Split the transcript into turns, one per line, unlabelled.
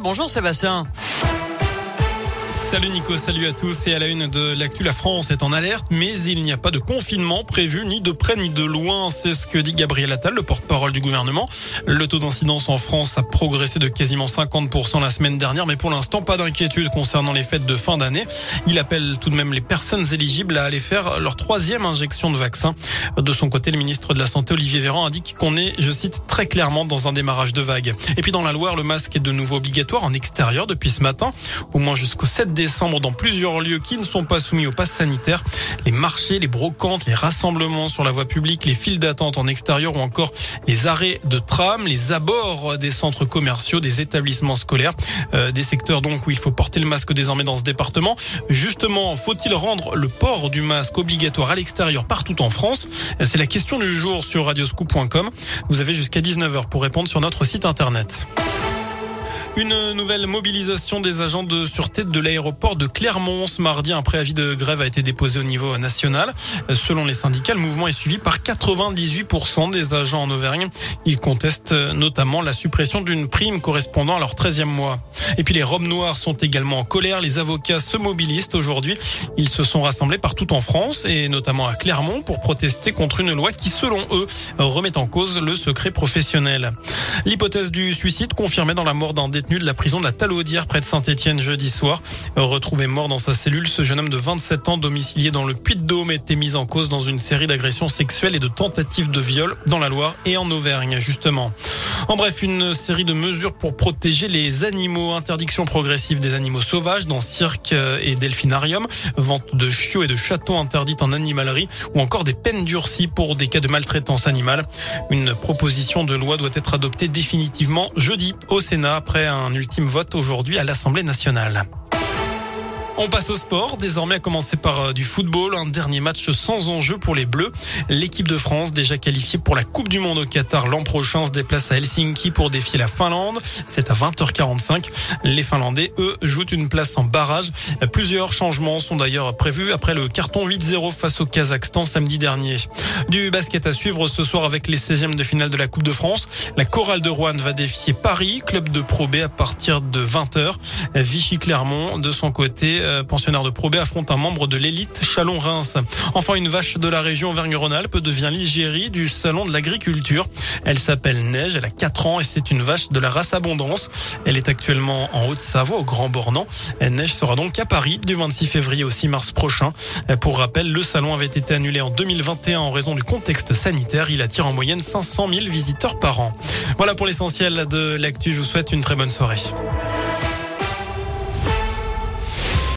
Bonjour Sébastien.
Salut Nico, salut à tous et à la une de l'actu, la France est en alerte, mais il n'y a pas de confinement prévu ni de près ni de loin. C'est ce que dit Gabriel Attal, le porte-parole du gouvernement. Le taux d'incidence en France a progressé de quasiment 50% la semaine dernière, mais pour l'instant, pas d'inquiétude concernant les fêtes de fin d'année. Il appelle tout de même les personnes éligibles à aller faire leur troisième injection de vaccin. De son côté, le ministre de la Santé, Olivier Véran, indique qu'on est, je cite, très clairement dans un démarrage de vague. Et puis dans la Loire, le masque est de nouveau obligatoire en extérieur depuis ce matin, au moins jusqu'au 7 décembre dans plusieurs lieux qui ne sont pas soumis au pass sanitaire. Les marchés, les brocantes, les rassemblements sur la voie publique, les files d'attente en extérieur ou encore les arrêts de tram, les abords des centres commerciaux, des établissements scolaires, euh, des secteurs donc où il faut porter le masque désormais dans ce département. Justement, faut-il rendre le port du masque obligatoire à l'extérieur partout en France? C'est la question du jour sur radioscoop.com. Vous avez jusqu'à 19h pour répondre sur notre site internet. Une nouvelle mobilisation des agents de sûreté de l'aéroport de Clermont. Ce mardi, un préavis de grève a été déposé au niveau national. Selon les syndicats, le mouvement est suivi par 98% des agents en Auvergne. Ils contestent notamment la suppression d'une prime correspondant à leur 13e mois. Et puis les robes noires sont également en colère. Les avocats se mobilisent aujourd'hui. Ils se sont rassemblés partout en France et notamment à Clermont pour protester contre une loi qui, selon eux, remet en cause le secret professionnel. L'hypothèse du suicide confirmée dans la mort d'un détenu de la prison de la Talaudière près de Saint-Etienne jeudi soir. Retrouvé mort dans sa cellule, ce jeune homme de 27 ans domicilié dans le Puy-de-Dôme était mis en cause dans une série d'agressions sexuelles et de tentatives de viol dans la Loire et en Auvergne justement. En bref, une série de mesures pour protéger les animaux. Interdiction progressive des animaux sauvages dans cirque et delphinarium, vente de chiots et de chatons interdite en animalerie ou encore des peines durcies pour des cas de maltraitance animale. Une proposition de loi doit être adoptée définitivement jeudi au Sénat après un ultime vote aujourd'hui à l'Assemblée nationale. On passe au sport, désormais à commencer par euh, du football, un dernier match sans enjeu pour les Bleus. L'équipe de France, déjà qualifiée pour la Coupe du Monde au Qatar l'an prochain, se déplace à Helsinki pour défier la Finlande. C'est à 20h45. Les Finlandais, eux, jouent une place en barrage. Plusieurs changements sont d'ailleurs prévus après le carton 8-0 face au Kazakhstan samedi dernier. Du basket à suivre ce soir avec les 16e de finale de la Coupe de France. La chorale de Rouen va défier Paris, club de Pro B à partir de 20h. Vichy Clermont, de son côté, euh, pensionnaire de Pro B, affronte un membre de l'élite Chalon-Reims. Enfin, une vache de la région Auvergne-Rhône-Alpes devient l'Igérie du salon de l'agriculture. Elle s'appelle Neige, elle a 4 ans et c'est une vache de la race Abondance. Elle est actuellement en Haute-Savoie, au Grand Bornand. Neige sera donc à Paris du 26 février au 6 mars prochain. Pour rappel, le salon avait été annulé en 2021 en raison du contexte sanitaire. Il attire en moyenne 500 000 visiteurs par an. Voilà pour l'essentiel de l'actu. Je vous souhaite une très bonne soirée.